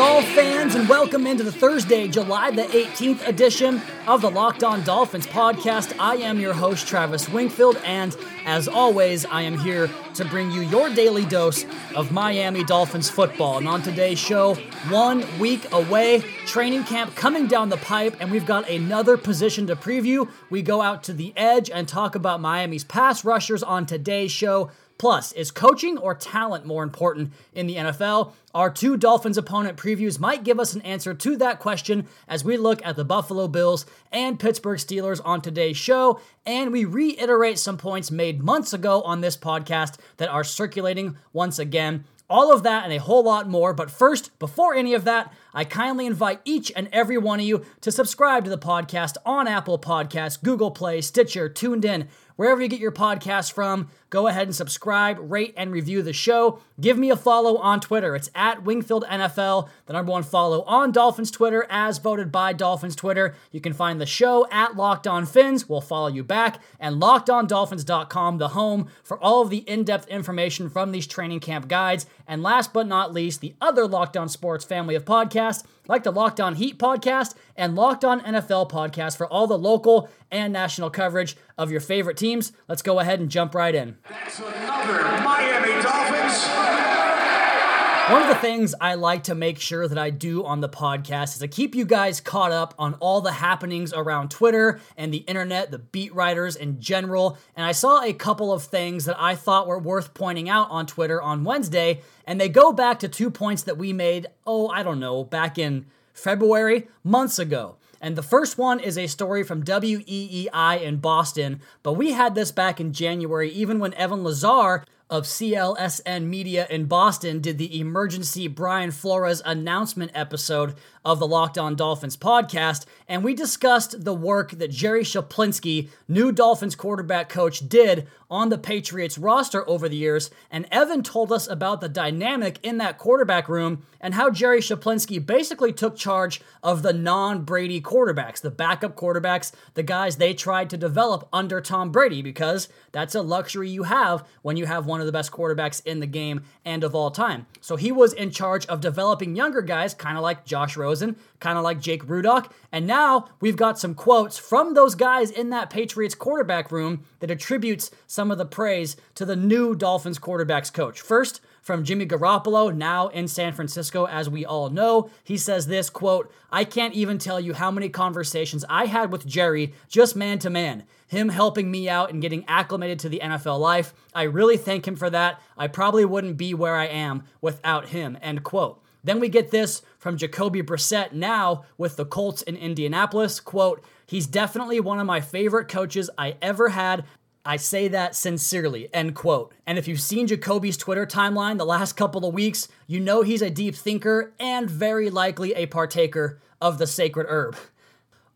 Doll fans, and welcome into the Thursday, July the 18th edition of the Locked On Dolphins podcast. I am your host, Travis Wingfield, and as always, I am here to bring you your daily dose of Miami Dolphins football. And on today's show, one week away, training camp coming down the pipe, and we've got another position to preview. We go out to the edge and talk about Miami's pass rushers on today's show. Plus, is coaching or talent more important in the NFL? Our two Dolphins opponent previews might give us an answer to that question as we look at the Buffalo Bills and Pittsburgh Steelers on today's show, and we reiterate some points made months ago on this podcast that are circulating once again. All of that and a whole lot more. But first, before any of that, I kindly invite each and every one of you to subscribe to the podcast on Apple Podcasts, Google Play, Stitcher, TuneIn, wherever you get your podcast from. Go ahead and subscribe, rate, and review the show. Give me a follow on Twitter. It's at Wingfield NFL, the number one follow on Dolphins Twitter, as voted by Dolphins Twitter. You can find the show at Locked On Fins. We'll follow you back. And LockedOnDolphins.com, the home for all of the in depth information from these training camp guides. And last but not least, the other Locked On Sports family of podcasts, like the Locked On Heat podcast and Locked On NFL podcast for all the local and national coverage of your favorite teams. Let's go ahead and jump right in. That's another Miami Dolphins. One of the things I like to make sure that I do on the podcast is to keep you guys caught up on all the happenings around Twitter and the internet, the beat writers in general. And I saw a couple of things that I thought were worth pointing out on Twitter on Wednesday, and they go back to two points that we made, oh, I don't know, back in February, months ago. And the first one is a story from WEEI in Boston, but we had this back in January, even when Evan Lazar of CLSN Media in Boston did the emergency Brian Flores announcement episode of the Locked On Dolphins podcast, and we discussed the work that Jerry Schuplinski, new Dolphins quarterback coach, did on the Patriots roster over the years. And Evan told us about the dynamic in that quarterback room and how Jerry Schuplinski basically took charge of the non Brady quarterbacks, the backup quarterbacks, the guys they tried to develop under Tom Brady, because that's a luxury you have when you have one of the best quarterbacks in the game and of all time. So he was in charge of developing younger guys, kind of like Josh Rosen, kind of like Jake Rudock. And now we've got some quotes from those guys in that Patriots quarterback room that attributes some of the praise to the new Dolphins quarterbacks coach. First, from Jimmy Garoppolo, now in San Francisco, as we all know. He says this quote, I can't even tell you how many conversations I had with Jerry, just man to man. Him helping me out and getting acclimated to the NFL life. I really thank him for that. I probably wouldn't be where I am without him. End quote. Then we get this from Jacoby Brissett now with the Colts in Indianapolis. Quote, He's definitely one of my favorite coaches I ever had. I say that sincerely, end quote. And if you've seen Jacoby's Twitter timeline the last couple of weeks, you know he's a deep thinker and very likely a partaker of the sacred herb.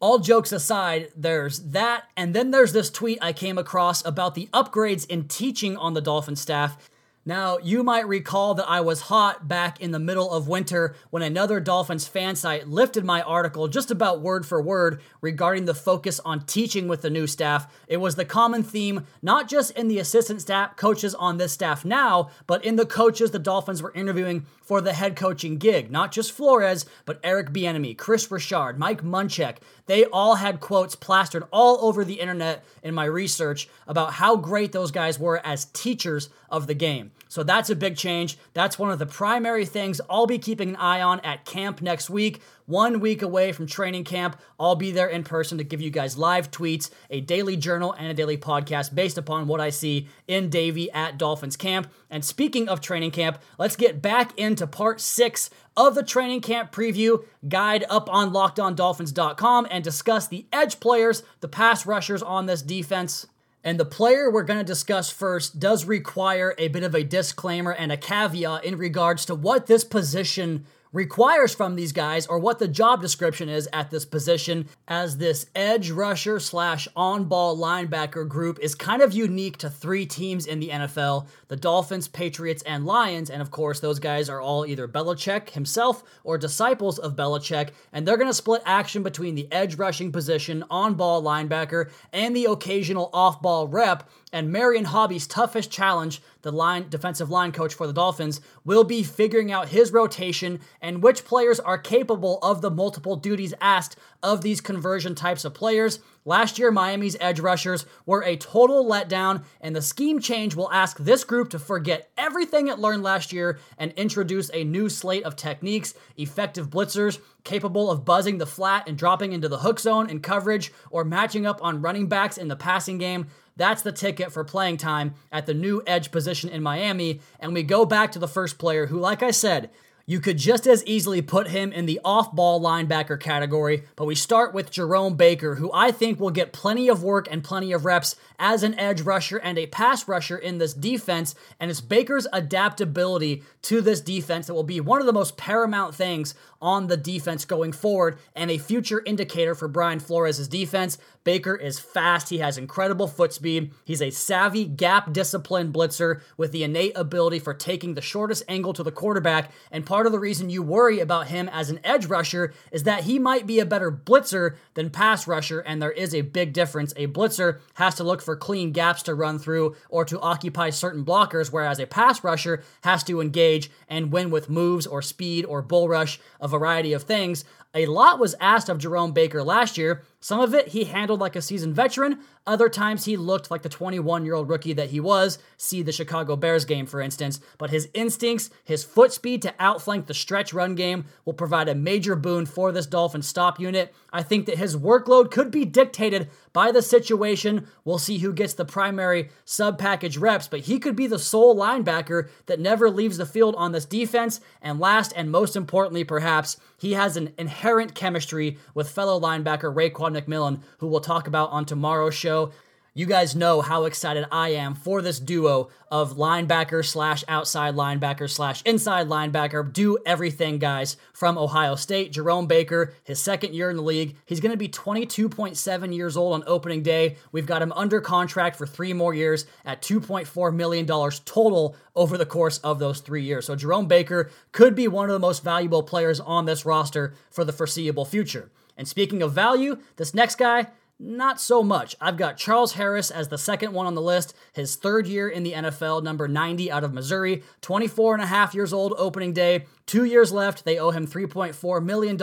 All jokes aside, there's that, and then there's this tweet I came across about the upgrades in teaching on the Dolphin staff. Now, you might recall that I was hot back in the middle of winter when another Dolphins fan site lifted my article just about word for word regarding the focus on teaching with the new staff. It was the common theme, not just in the assistant staff coaches on this staff now, but in the coaches the Dolphins were interviewing for the head coaching gig. Not just Flores, but Eric Bieniemy, Kris Richard, Mike Munchak. They all had quotes plastered all over the internet in my research about how great those guys were as teachers of the game. So that's a big change. That's one of the primary things I'll be keeping an eye on at camp next week. One week away from training camp, I'll be there in person to give you guys live tweets, a daily journal, and a daily podcast based upon what I see in Davie at Dolphins camp. And speaking of training camp, let's get back into part six of the training camp preview guide up on lockedondolphins.com and discuss the edge players, the pass rushers on this defense. And the player we're going to discuss first does require a bit of a disclaimer and a caveat in regards to what this position requires from these guys or what the job description is at this position as this edge rusher slash on ball linebacker group is kind of unique to three teams in the NFL the Dolphins, Patriots, and Lions. And of course, those guys are all either Belichick himself or disciples of Belichick. And they're going to split action between the edge rushing position, on ball linebacker, and the occasional off ball rep. And Marion Hobby's toughest challenge, the line defensive line coach for the Dolphins, will be figuring out his rotation and which players are capable of the multiple duties asked of these conversion types of players. Last year, Miami's edge rushers were a total letdown, and the scheme change will ask this group to forget everything it learned last year and introduce a new slate of techniques, effective blitzers, capable of buzzing the flat and dropping into the hook zone in coverage or matching up on running backs in the passing game. That's the ticket for playing time at the new edge position in Miami. And we go back to the first player who, like I said, you could just as easily put him in the off ball linebacker category, but we start with Jerome Baker, who I think will get plenty of work and plenty of reps as an edge rusher and a pass rusher in this defense. And it's Baker's adaptability to this defense that will be one of the most paramount things on the defense going forward and a future indicator for Brian Flores' defense. Baker is fast. He has incredible foot speed. He's a savvy, gap disciplined blitzer with the innate ability for taking the shortest angle to the quarterback. And part of the reason you worry about him as an edge rusher is that he might be a better blitzer than pass rusher. And there is a big difference. A blitzer has to look for clean gaps to run through or to occupy certain blockers, whereas a pass rusher has to engage and win with moves or speed or bull rush, a variety of things. A lot was asked of Jerome Baker last year. Some of it he handled like a seasoned veteran, other times he looked like the 21 year old rookie that he was. See the Chicago Bears game, for instance. But his instincts, his foot speed to outflank the stretch run game will provide a major boon for this Dolphin stop unit. I think that his workload could be dictated by the situation. We'll see who gets the primary sub package reps, but he could be the sole linebacker that never leaves the field on this defense. And last and most importantly, perhaps, he has an inherent chemistry with fellow linebacker Raekwon McMillan, who we'll talk about on tomorrow's show. You guys know how excited I am for this duo of linebacker slash outside linebacker slash inside linebacker. Do everything, guys, from Ohio State. Jerome Baker, his second year in the league. He's going to be 22.7 years old on opening day. We've got him under contract for three more years at $2.4 million total over the course of those three years. So Jerome Baker could be one of the most valuable players on this roster for the foreseeable future. And speaking of value, this next guy, not so much. I've got Charles Harris as the second one on the list, his third year in the NFL, number 90 out of Missouri, 24 and a half years old opening day, two years left. They owe him $3.4 million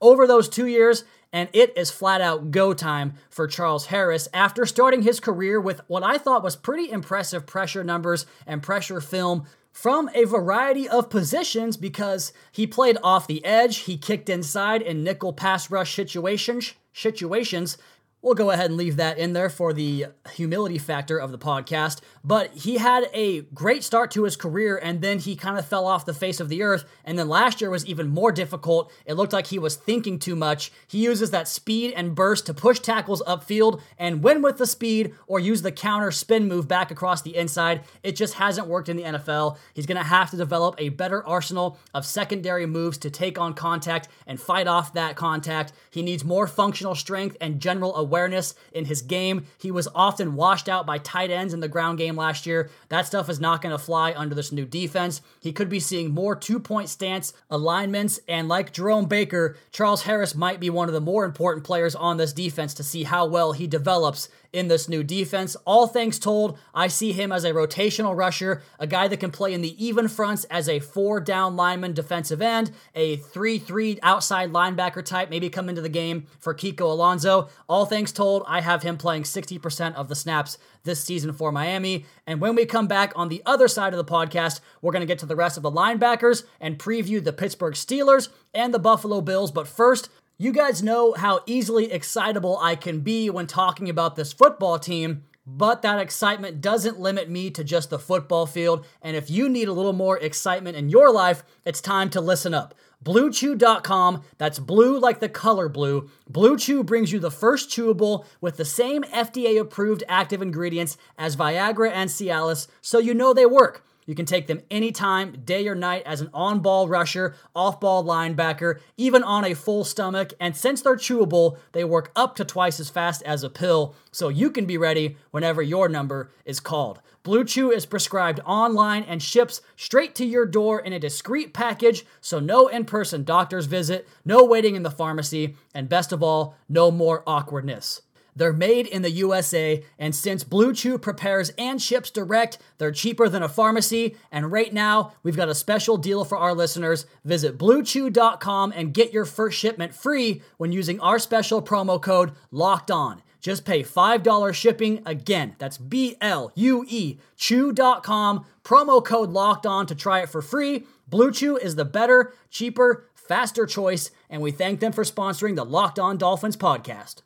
over those two years, and it is flat out go time for Charles Harris after starting his career with what I thought was pretty impressive pressure numbers and pressure film from a variety of positions because he played off the edge, he kicked inside in nickel pass rush situations, situations, We'll go ahead and leave that in there for the humility factor of the podcast. But he had a great start to his career and then he kind of fell off the face of the earth. And then last year was even more difficult. It looked like he was thinking too much. He uses that speed and burst to push tackles upfield and win with the speed or use the counter spin move back across the inside. It just hasn't worked in the NFL. He's going to have to develop a better arsenal of secondary moves to take on contact and fight off that contact. He needs more functional strength and general awareness awareness in his game. He was often washed out by tight ends in the ground game last year. That stuff is not going to fly under this new defense. He could be seeing more two point stance alignments, and like Jerome Baker, Charles Harris might be one of the more important players on this defense to see how well he develops in this new defense. All things told, I see him as a rotational rusher, a guy that can play in the even fronts as a four down lineman defensive end, a 3 3 outside linebacker type, maybe come into the game for Kiko Alonso. All things told, I have him playing 60% of the snaps this season for Miami. And when we come back on the other side of the podcast, we're going to get to the rest of the linebackers and preview the Pittsburgh Steelers and the Buffalo Bills. But first, you guys know how easily excitable I can be when talking about this football team, but that excitement doesn't limit me to just the football field. And if you need a little more excitement in your life, it's time to listen up. BlueChew.com, that's blue like the color blue. Blue Chew brings you the first chewable with the same FDA approved active ingredients as Viagra and Cialis, so you know they work. You can take them anytime, day or night, as an on ball rusher, off ball linebacker, even on a full stomach. And since they're chewable, they work up to twice as fast as a pill, so you can be ready whenever your number is called. Blue Chew is prescribed online and ships straight to your door in a discreet package, so no in person doctor's visit, no waiting in the pharmacy, and best of all, no more awkwardness. They're made in the USA, and since Blue Chew prepares and ships direct, they're cheaper than a pharmacy. And right now, we've got a special deal for our listeners. Visit bluechew.com and get your first shipment free when using our special promo code LOCKED ON. Just pay $5 shipping. Again, that's B L U E chew.com. Promo code locked on to try it for free. Blue Chew is the better, cheaper, faster choice, and we thank them for sponsoring the Locked On Dolphins podcast.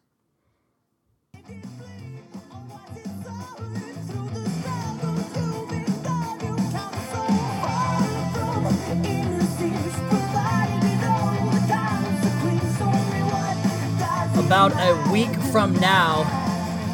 About a week from now,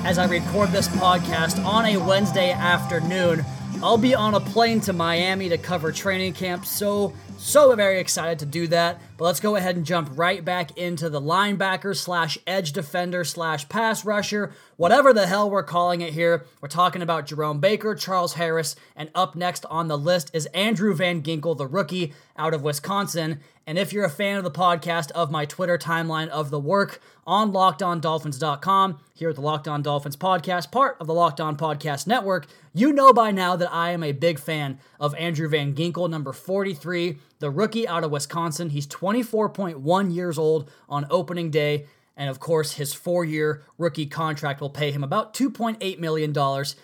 as I record this podcast on a Wednesday afternoon, I'll be on a plane to Miami to cover training camp. So, so very excited to do that. But let's go ahead and jump right back into the linebacker slash edge defender slash pass rusher, whatever the hell we're calling it here. We're talking about Jerome Baker, Charles Harris, and up next on the list is Andrew Van Ginkel, the rookie out of Wisconsin. And if you're a fan of the podcast, of my Twitter timeline of the work on lockedondolphins.com, here at the Locked On Dolphins podcast, part of the Locked On Podcast Network, you know by now that I am a big fan of Andrew Van Ginkel, number 43, the rookie out of Wisconsin. He's 24.1 years old on opening day. And of course, his four year rookie contract will pay him about $2.8 million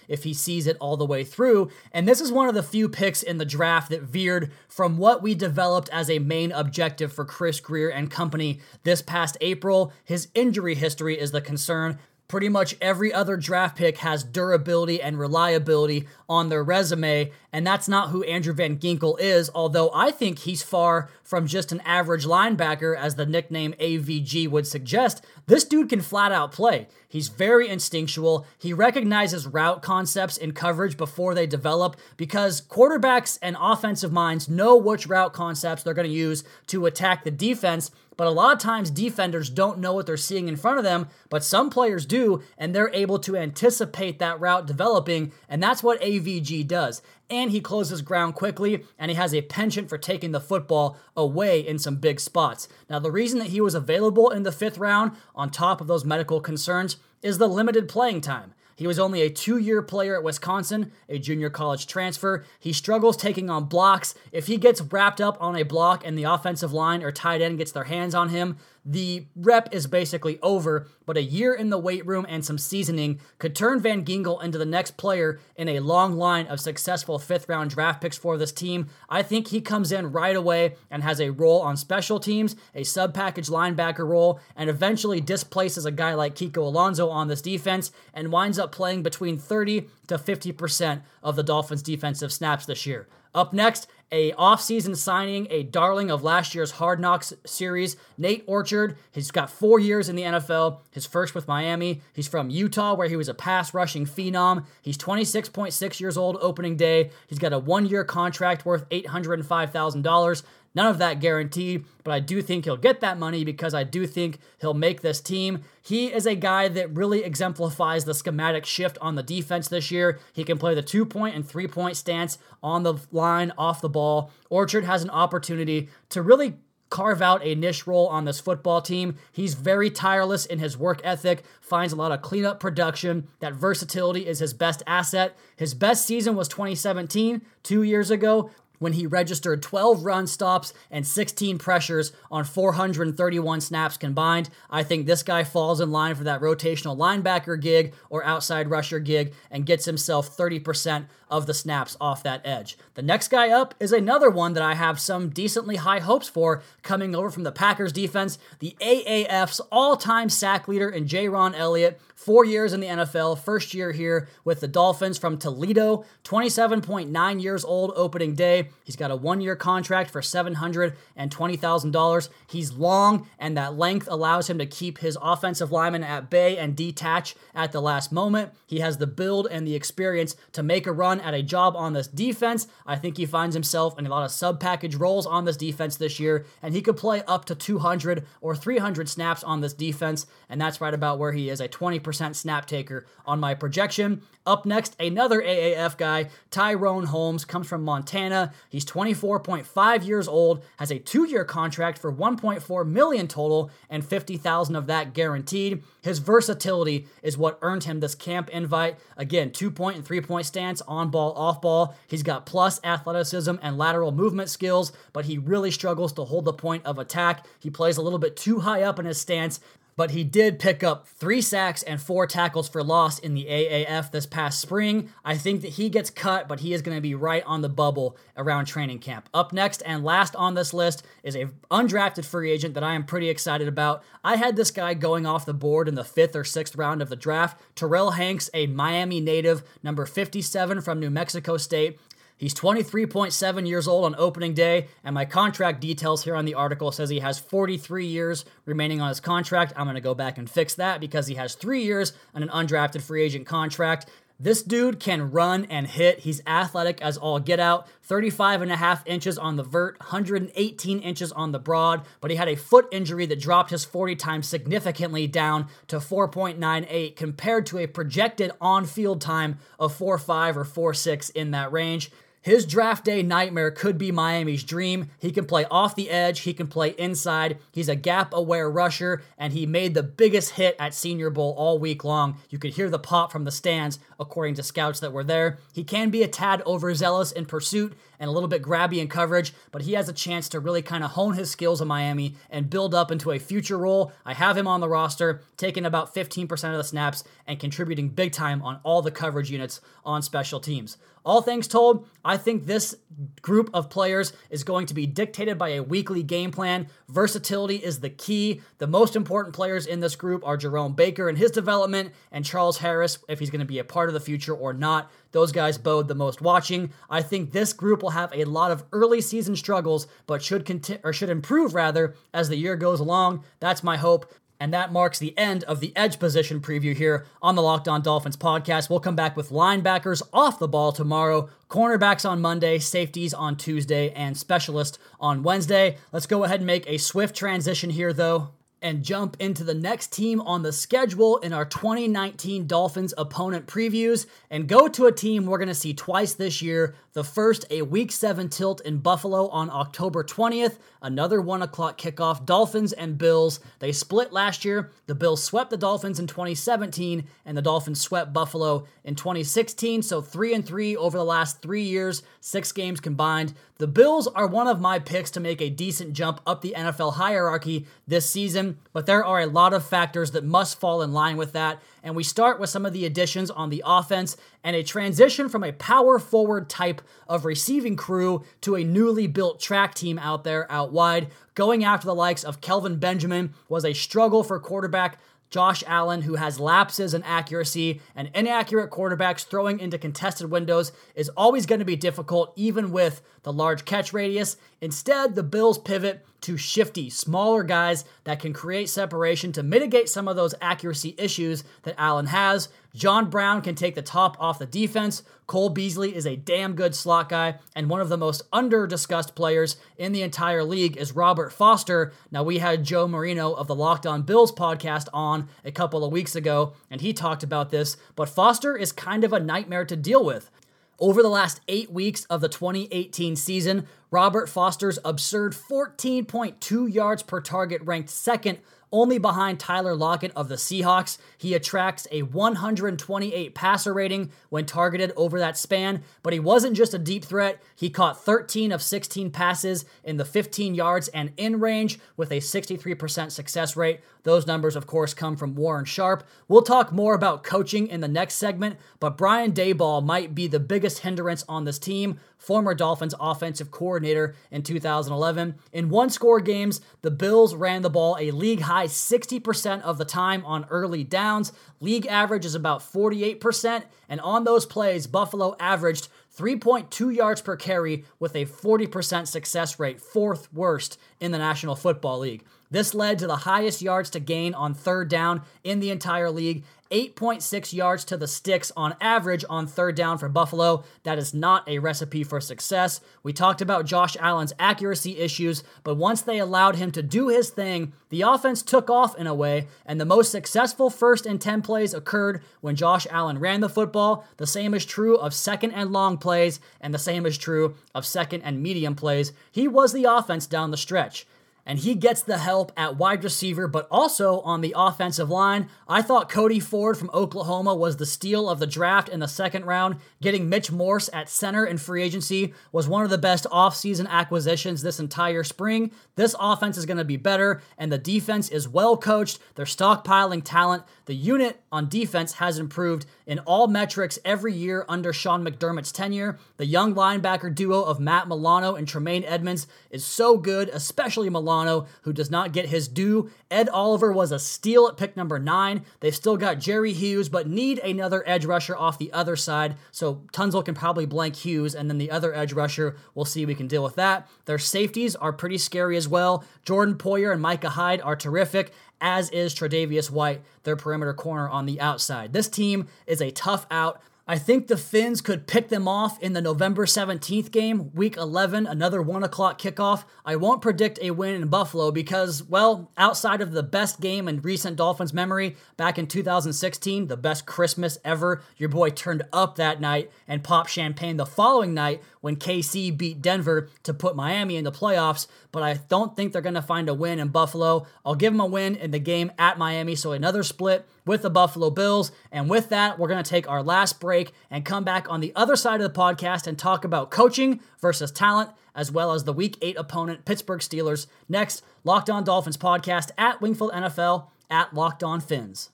if he sees it all the way through. And this is one of the few picks in the draft that veered from what we developed as a main objective for Chris Grier and company this past April. His injury history is the concern. Pretty much every other draft pick has durability and reliability on their resume, and that's not who Andrew Van Ginkel is, although I think he's far from just an average linebacker, as the nickname AVG would suggest. This dude can flat out play. He's very instinctual. He recognizes route concepts in coverage before they develop because quarterbacks and offensive minds know which route concepts they're going to use to attack the defense. But a lot of times, defenders don't know what they're seeing in front of them, but some players do, and they're able to anticipate that route developing, and that's what AVG does. And he closes ground quickly, and he has a penchant for taking the football away in some big spots. Now, the reason that he was available in the fifth round, on top of those medical concerns, is the limited playing time. He was only a two year player at Wisconsin, a junior college transfer. He struggles taking on blocks. If he gets wrapped up on a block and the offensive line or tight end gets their hands on him, the rep is basically over, but a year in the weight room and some seasoning could turn Van Ginkel into the next player in a long line of successful fifth round draft picks for this team. I think he comes in right away and has a role on special teams, a sub package linebacker role, and eventually displaces a guy like Kiko Alonso on this defense and winds up playing between 30 to 50% of the Dolphins' defensive snaps this year. Up next, a offseason signing, a darling of last year's Hard Knocks series, Nate Orchard. He's got four years in the NFL, his first with Miami. He's from Utah, where he was a pass rushing phenom. He's 26.6 years old opening day. He's got a one year contract worth $805,000. None of that guaranteed, but I do think he'll get that money because I do think he'll make this team. He is a guy that really exemplifies the schematic shift on the defense this year. He can play the two point and three point stance on the line, off the ball. Orchard has an opportunity to really carve out a niche role on this football team. He's very tireless in his work ethic, finds a lot of cleanup production. That versatility is his best asset. His best season was 2017, two years ago, when he registered 12 run stops and 16 pressures on 431 snaps combined. I think this guy falls in line for that rotational linebacker gig or outside rusher gig and gets himself 30% of the snaps off that edge. The next guy up is another one that I have some decently high hopes for coming over from the Packers defense, the AAF's all time sack leader in Jayrone Elliott. Four years in the NFL, first year here with the Dolphins from Toledo, 27.9 years old opening day. He's got a one year contract for $720,000. He's long, and that length allows him to keep his offensive lineman at bay and detach at the last moment. He has the build and the experience to make a run at a job on this defense. I think he finds himself in a lot of sub package roles on this defense this year, and he could play up to 200 or 300 snaps on this defense, and that's right about where he is a 20% snap taker on my projection. Up next, another AAF guy, Tyrone Holmes, comes from Montana. He's 24.5 years old, has a two-year contract for 1.4 million total, and 50,000 of that guaranteed. His versatility is what earned him this camp invite. Again, two-point and three-point stance, on ball, off ball. He's got plus athleticism and lateral movement skills, but he really struggles to hold the point of attack. He plays a little bit too high up in his stance but he did pick up three sacks and four tackles for loss in the AAF this past spring. I think that he gets cut, but he is going to be right on the bubble around training camp. Up next and last on this list is a undrafted free agent that I am pretty excited about. I had this guy going off the board in the fifth or sixth round of the draft. Terrill Hanks, a Miami native, number 57 from New Mexico State. He's 23.7 years old on opening day, and my contract details here on the article says he has 43 years remaining on his contract. I'm going to go back and fix that because he has three years on an undrafted free agent contract. This dude can run and hit. He's athletic as all get out. 35 and a half inches on the vert, 118 inches on the broad, but he had a foot injury that dropped his 40 time significantly down to 4.98 compared to a projected on field time of 4.5 or 4.6 in that range. His draft day nightmare could be Miami's dream. He can play off the edge, he can play inside. He's a gap aware rusher, and he made the biggest hit at Senior Bowl all week long. You could hear the pop from the stands, according to scouts that were there. He can be a tad overzealous in pursuit and a little bit grabby in coverage, but he has a chance to really kind of hone his skills in Miami and build up into a future role. I have him on the roster, taking about 15% of the snaps and contributing big time on all the coverage units on special teams. All things told, I think this group of players is going to be dictated by a weekly game plan. Versatility is the key. The most important players in this group are Jerome Baker and his development, and Charles Harris, if he's going to be a part of the future or not. Those guys bode the most watching. I think this group will have a lot of early season struggles, but should continue or should improve rather as the year goes along. That's my hope. And that marks the end of the edge position preview here on the Locked On Dolphins podcast. We'll come back with linebackers off the ball tomorrow, cornerbacks on Monday, safeties on Tuesday, and specialists on Wednesday. Let's go ahead and make a swift transition here, though and jump into the next team on the schedule in our 2019 Dolphins opponent previews and go to a team we're going to see twice this year. The first, a week seven tilt in Buffalo on October 20th, another one o'clock kickoff. Dolphins and Bills. They split last year. The Bills swept the Dolphins in 2017, and the Dolphins swept Buffalo in 2016. So three and three over the last three years, six games combined. The Bills are one of my picks to make a decent jump up the NFL hierarchy this season, but there are a lot of factors that must fall in line with that. And we start with some of the additions on the offense and a transition from a power forward type of receiving crew to a newly built track team out there out wide. Going after the likes of Kelvin Benjamin was a struggle for quarterback Josh Allen, who has lapses in accuracy and inaccurate quarterbacks throwing into contested windows, is always going to be difficult, even with the large catch radius. Instead, the Bills pivot to shifty, smaller guys that can create separation to mitigate some of those accuracy issues that Allen has. John Brown can take the top off the defense. Cole Beasley is a damn good slot guy, and one of the most under discussed players in the entire league is Robert Foster. Now, we had Joe Marino of the Locked On Bills podcast on a couple of weeks ago, and he talked about this, but Foster is kind of a nightmare to deal with. Over the last eight weeks of the 2018 season, Robert Foster's absurd 14.2 yards per target ranked second only behind Tyler Lockett of the Seahawks. He attracts a 128 passer rating when targeted over that span, but he wasn't just a deep threat. He caught 13 of 16 passes in the 15 yards and in range with a 63% success rate. Those numbers, of course, come from Warren Sharp. We'll talk more about coaching in the next segment, but Brian Daboll might be the biggest hindrance on this team former Dolphins offensive coordinator in 2011. In one score games, the Bills ran the ball a league high high 60% of the time on early downs. League average is about 48%. And on those plays, Buffalo averaged 3.2 yards per carry with a 40% success rate, fourth worst in the National Football League. This led to the highest yards to gain on third down in the entire league 8.6 yards to the sticks on average on third down for Buffalo. That is not a recipe for success. We talked about Josh Allen's accuracy issues, but once they allowed him to do his thing, the offense took off in a way, and the most successful first and 10 plays occurred when Josh Allen ran the football. The same is true of second and long plays, and the same is true of second and medium plays. He was the offense down the stretch and he gets the help at wide receiver, but also on the offensive line. I thought Cody Ford from Oklahoma was the steal of the draft in the second round. Getting Mitch Morse at center in free agency was one of the best offseason acquisitions this entire spring. This offense is going to be better, and the defense is well coached. They're stockpiling talent. The unit on defense has improved in all metrics every year under Sean McDermott's tenure. The young linebacker duo of Matt Milano and Tremaine Edmunds is so good, especially Milano, who does not get his due. Ed Oliver was a steal at pick number nine. They've still got Jerry Hughes, but need another edge rusher off the other side. So Tunzel can probably blank Hughes, and then the other edge rusher, we'll see we can deal with that. Their safeties are pretty scary as well. Jordan Poyer and Micah Hyde are terrific as is Tre'Davious White, their perimeter corner on the outside. This team is a tough out. I think the Fins could pick them off in the November 17th game, week 11, another 1 o'clock kickoff. I won't predict a win in Buffalo because, well, outside of the best game in recent Dolphins memory back in 2016, the best Christmas ever, your boy turned up that night and popped champagne the following night when KC beat Denver to put Miami in the playoffs. But I don't think they're going to find a win in Buffalo. I'll give them a win in the game at Miami, so another split with the Buffalo Bills. And with that, we're going to take our last break and come back on the other side of the podcast and talk about coaching versus talent, as well as the Week 8 opponent, Pittsburgh Steelers. Next, Locked On Dolphins podcast at Wingfield NFL at Locked On Fins.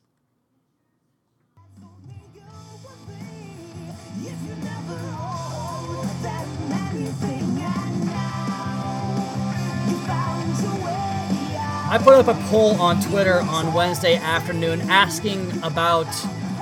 I put up a poll on Twitter on Wednesday afternoon asking about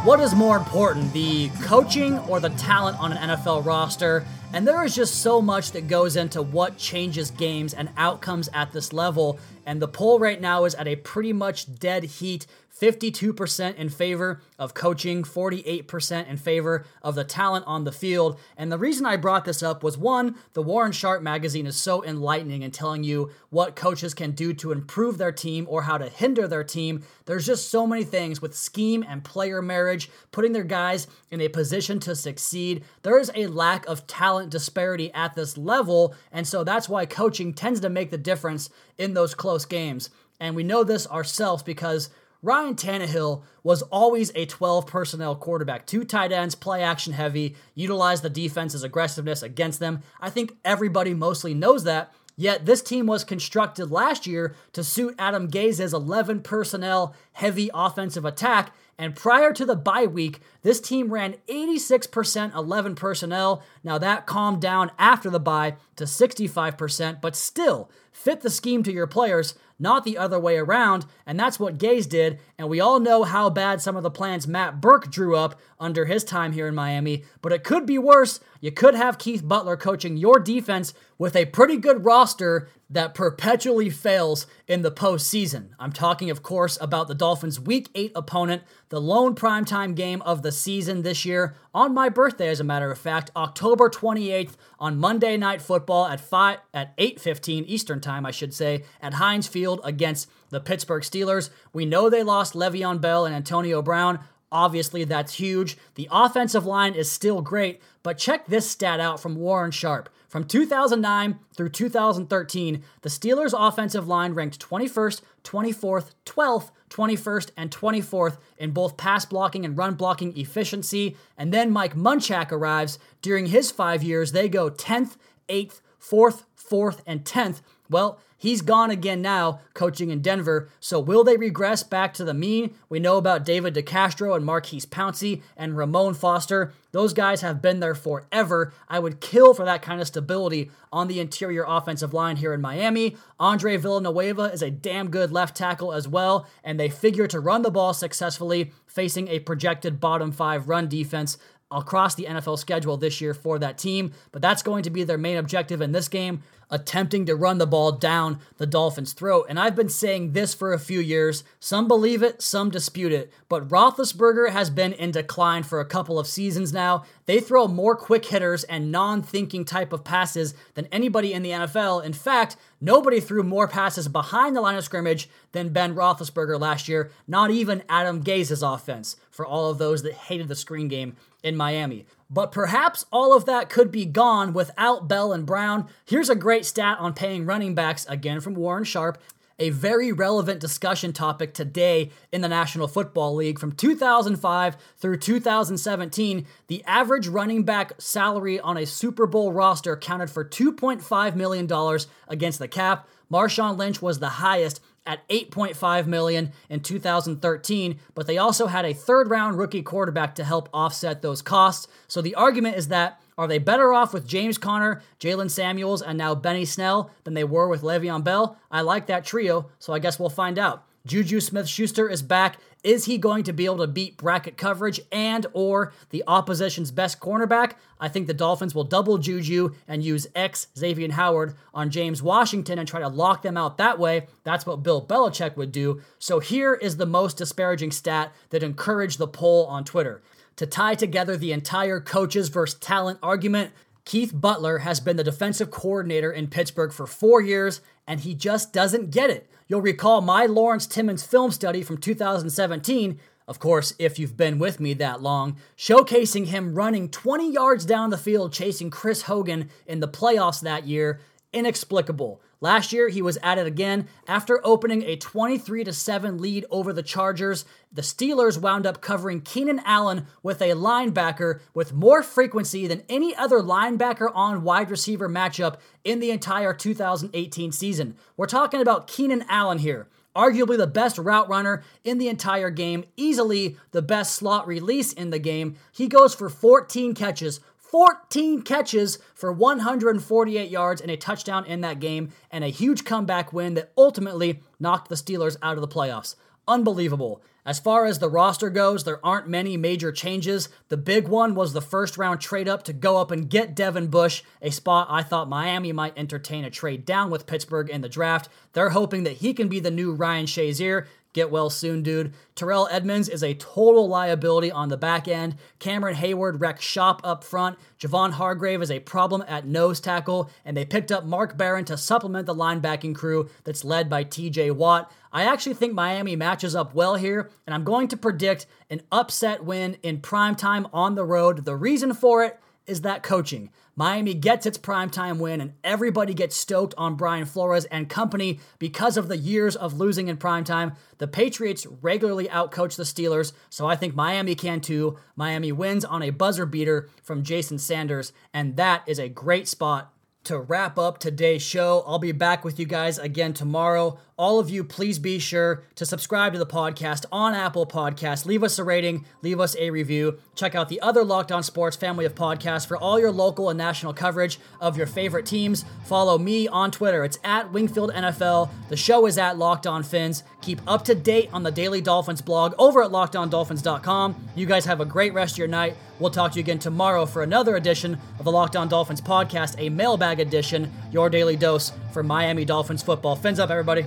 what is more important, the coaching or the talent on an NFL roster. And there is just so much that goes into what changes games and outcomes at this level. And the poll right now is at a pretty much dead heat 52% in favor of coaching, 48% in favor of the talent on the field. And the reason I brought this up was one, the Warren Sharp magazine is so enlightening in telling you what coaches can do to improve their team or how to hinder their team. There's just so many things with scheme and player marriage, putting their guys in a position to succeed. There is a lack of talent disparity at this level. And so that's why coaching tends to make the difference in those close games. And we know this ourselves because Ryan Tannehill was always a 12 personnel quarterback. Two tight ends, play action heavy, utilize the defense's aggressiveness against them. I think everybody mostly knows that. Yet this team was constructed last year to suit Adam Gase's 11 personnel heavy offensive attack. And prior to the bye week, this team ran 86% 11 personnel. Now that calmed down after the bye to 65%, but still fit the scheme to your players not the other way around, and that's what Gase did, and we all know how bad some of the plans Matt Burke drew up under his time here in Miami, but it could be worse. You could have Keith Butler coaching your defense with a pretty good roster that perpetually fails in the postseason. I'm talking, of course, about the Dolphins' Week 8 opponent, the lone primetime game of the season this year, on my birthday, as a matter of fact, October 28th on Monday Night Football at 5 at 8:15 Eastern Time, I should say, at Heinz Field against the Pittsburgh Steelers. We know they lost Le'Veon Bell and Antonio Brown. Obviously, that's huge. The offensive line is still great, but check this stat out from Warren Sharp. From 2009 through 2013, the Steelers' offensive line ranked 21st, 24th, 12th, 21st, and 24th in both pass blocking and run blocking efficiency. And then Mike Munchak arrives. During his five years, they go 10th, 8th, 4th, 4th, and 10th Well, he's gone again now, coaching in Denver. So will they regress back to the mean? We know about David DeCastro and Maurkice Pouncey and Ramon Foster. Those guys have been there forever. I would kill for that kind of stability on the interior offensive line here in Miami. Andre Villanueva is a damn good left tackle as well, and they figure to run the ball successfully, facing a projected bottom five run defense across the NFL schedule this year for that team, but that's going to be their main objective in this game attempting to run the ball down the Dolphins' throat. And I've been saying this for a few years. Some believe it, some dispute it. But Roethlisberger has been in decline for a couple of seasons now. They throw more quick hitters and non thinking type of passes than anybody in the NFL. In fact, nobody threw more passes behind the line of scrimmage than Ben Roethlisberger last year, not even Adam Gase's offense, for all of those that hated the screen game in Miami. But perhaps all of that could be gone without Bell and Brown. Here's a great stat on paying running backs, again from Warren Sharp. A very relevant discussion topic today in the National Football League. From 2005 through 2017, the average running back salary on a Super Bowl roster counted for $2.5 million against the cap. Marshawn Lynch was the highest at 8.5 million in 2013, but they also had a third round rookie quarterback to help offset those costs. So the argument is that are they better off with James Conner, Jaylen Samuels, and now Benny Snell than they were with Le'Veon Bell? I like that trio, so I guess we'll find out. Juju Smith-Schuster is back. Is he going to be able to beat bracket coverage and or the opposition's best cornerback? I think the Dolphins will double Juju and use X Xavier Howard on James Washington and try to lock them out that way. That's what Bill Belichick would do. So here is the most disparaging stat that encouraged the poll on Twitter. To tie together the entire coaches versus talent argument, Keith Butler has been the defensive coordinator in Pittsburgh for four years, and he just doesn't get it. You'll recall my Lawrence Timmons film study from 2017, of course, if you've been with me that long, showcasing him running 20 yards down the field chasing Chris Hogan in the playoffs that year. Inexplicable. Last year, he was at it again after opening a 23 7 lead over the Chargers. The Steelers wound up covering Keenan Allen with a linebacker with more frequency than any other linebacker on wide receiver matchup in the entire 2018 season. We're talking about Keenan Allen here arguably the best route runner in the entire game, easily the best slot release in the game. He goes for 14 catches, 14 catches for 148 yards and a touchdown in that game, and a huge comeback win that ultimately knocked the Steelers out of the playoffs. Unbelievable. As far as the roster goes, there aren't many major changes. The big one was the first round trade up to go up and get Devin Bush, a spot I thought Miami might entertain a trade down with Pittsburgh in the draft. They're hoping that he can be the new Ryan Shazier. Get well soon, dude. Terrell Edmunds is a total liability on the back end. Cameron Heyward wrecks shop up front. Javon Hargrave is a problem at nose tackle. And they picked up Mark Barron to supplement the linebacking crew that's led by TJ Watt. I actually think Miami matches up well here, and I'm going to predict an upset win in prime time on the road. The reason for it is that coaching. Miami gets its primetime win, and everybody gets stoked on Brian Flores and company because of the years of losing in primetime. The Patriots regularly outcoach the Steelers, so I think Miami can too. Miami wins on a buzzer beater from Jason Sanders, and that is a great spot to wrap up today's show. I'll be back with you guys again tomorrow. All of you, please be sure to subscribe to the podcast on Apple Podcasts. Leave us a rating, leave us a review. Check out the other Locked On Sports family of podcasts for all your local and national coverage of your favorite teams. Follow me on Twitter. It's at Wingfield NFL. The show is at Locked On Fins. Keep up to date on the Daily Dolphins blog over at lockedondolphins.com. You guys have a great rest of your night. We'll talk to you again tomorrow for another edition of the Locked On Dolphins podcast, a mailbag edition, your daily dose for Miami Dolphins football. Fins up, everybody.